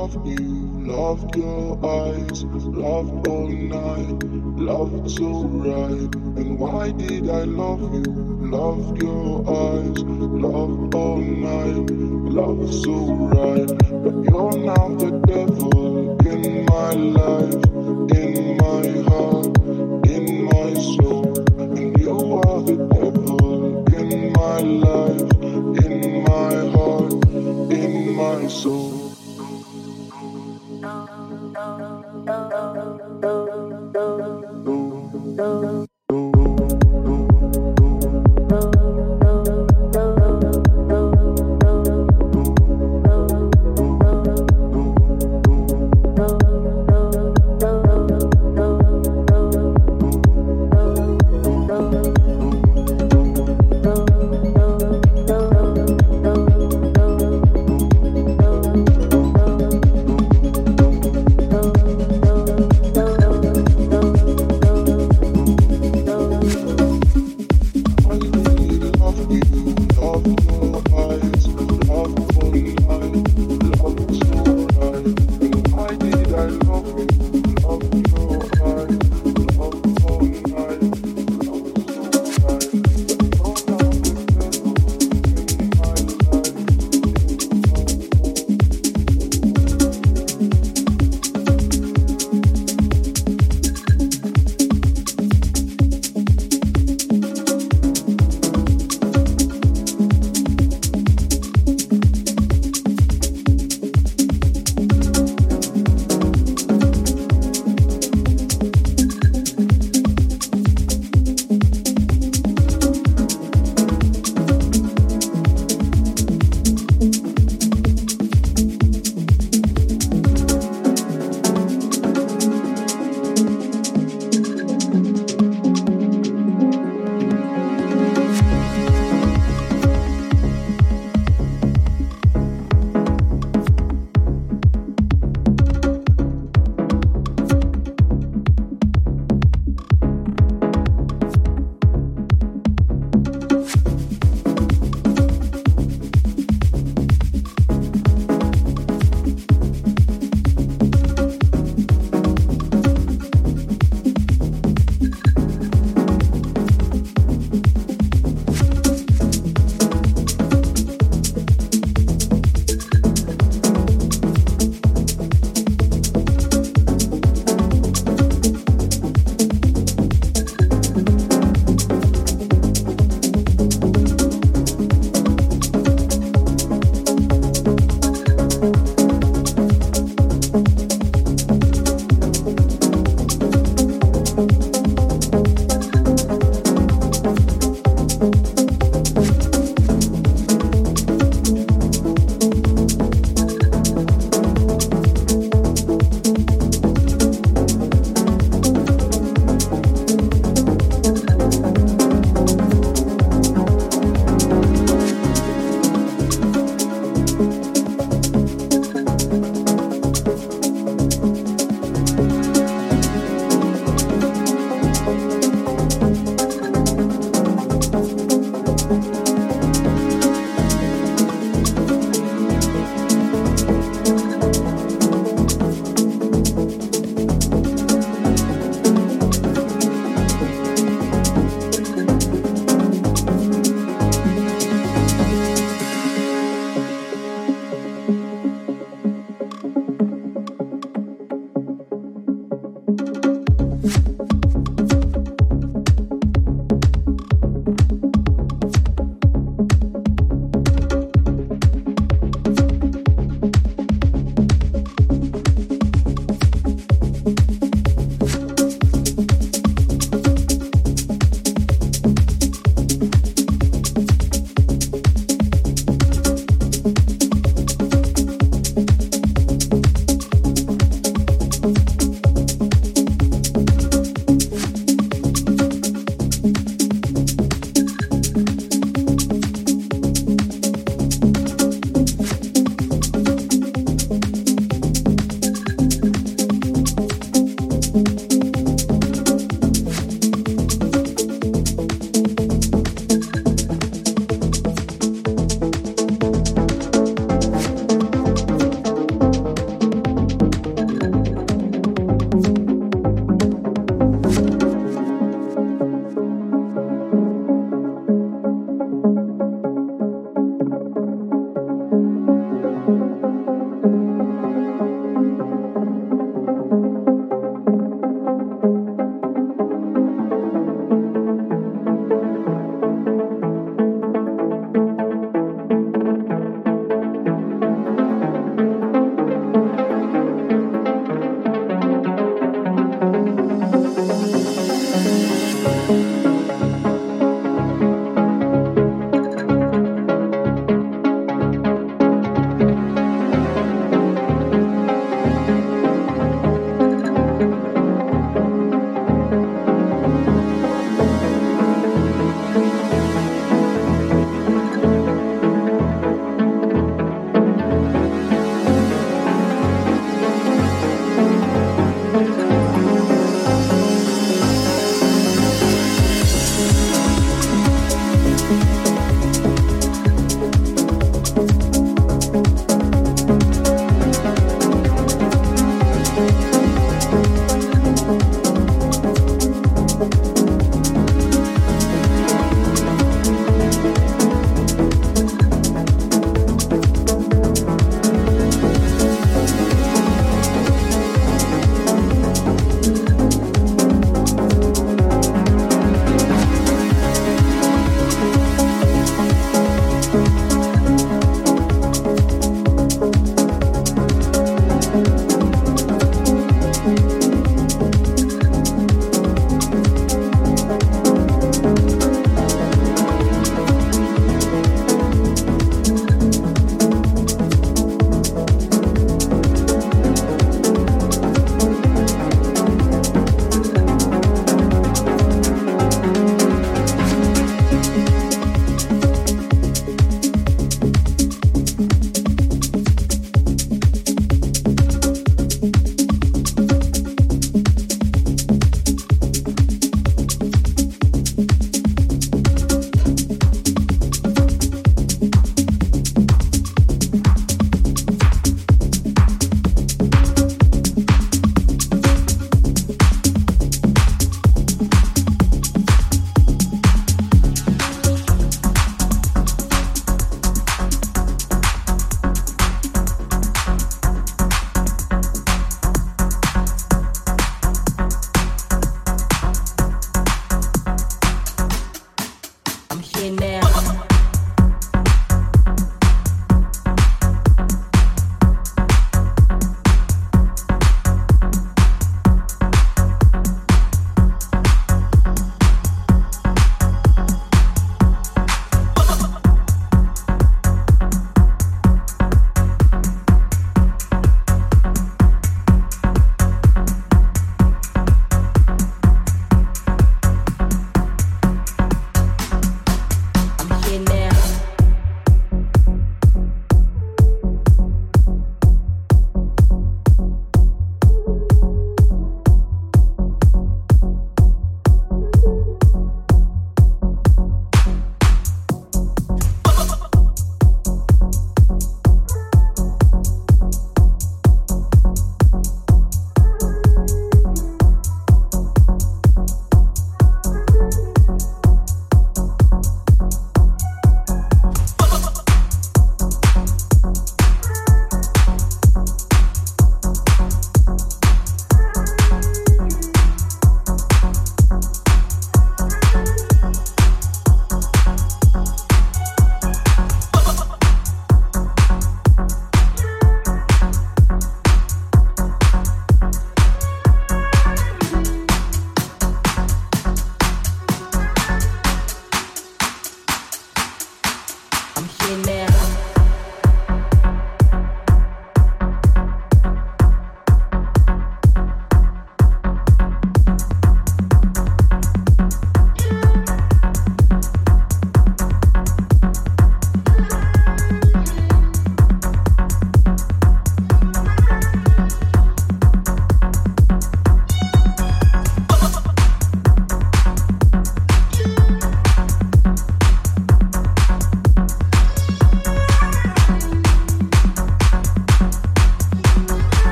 loved you, loved your eyes, loved all night, loved so right. And why did I love you? Loved your eyes, loved all night, loved so right. But you're now the devil in my life.